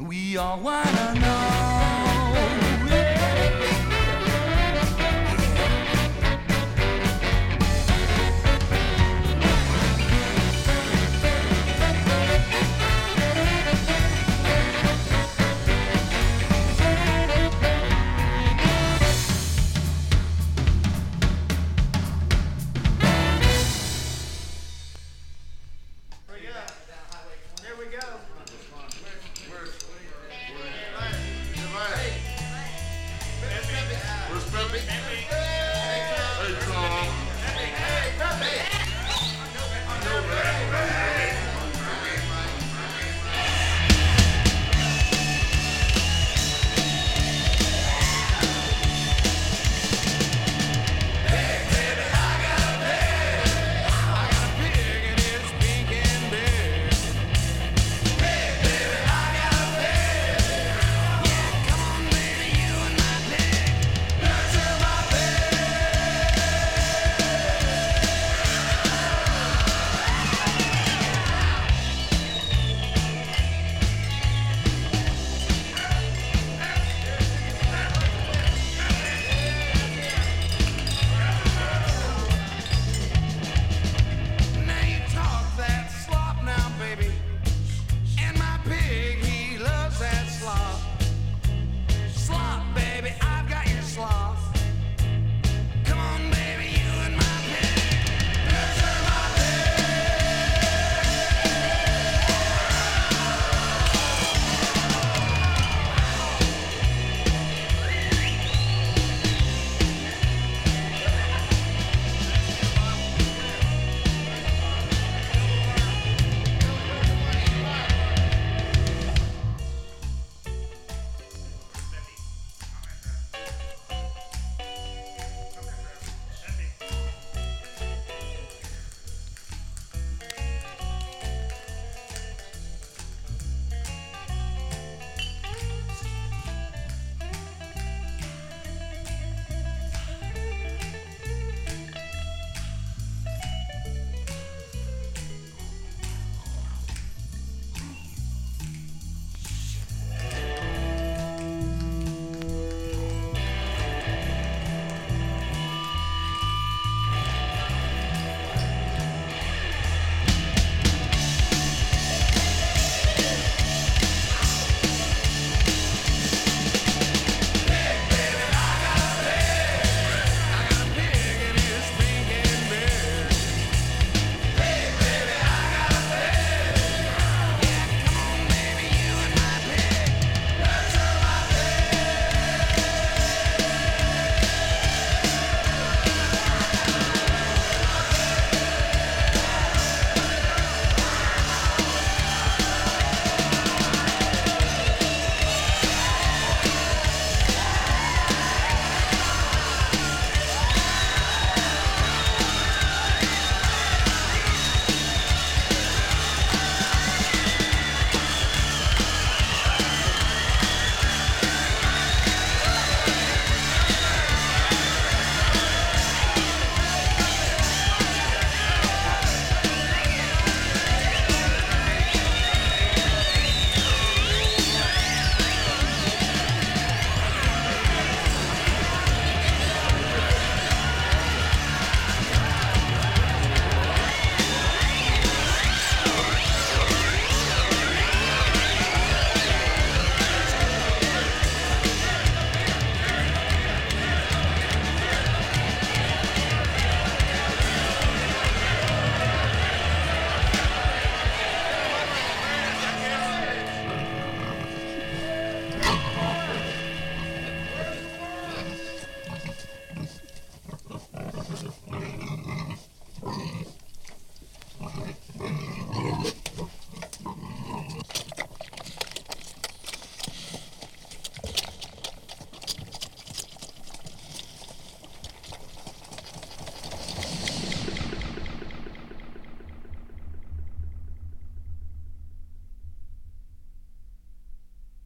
we all wanna know.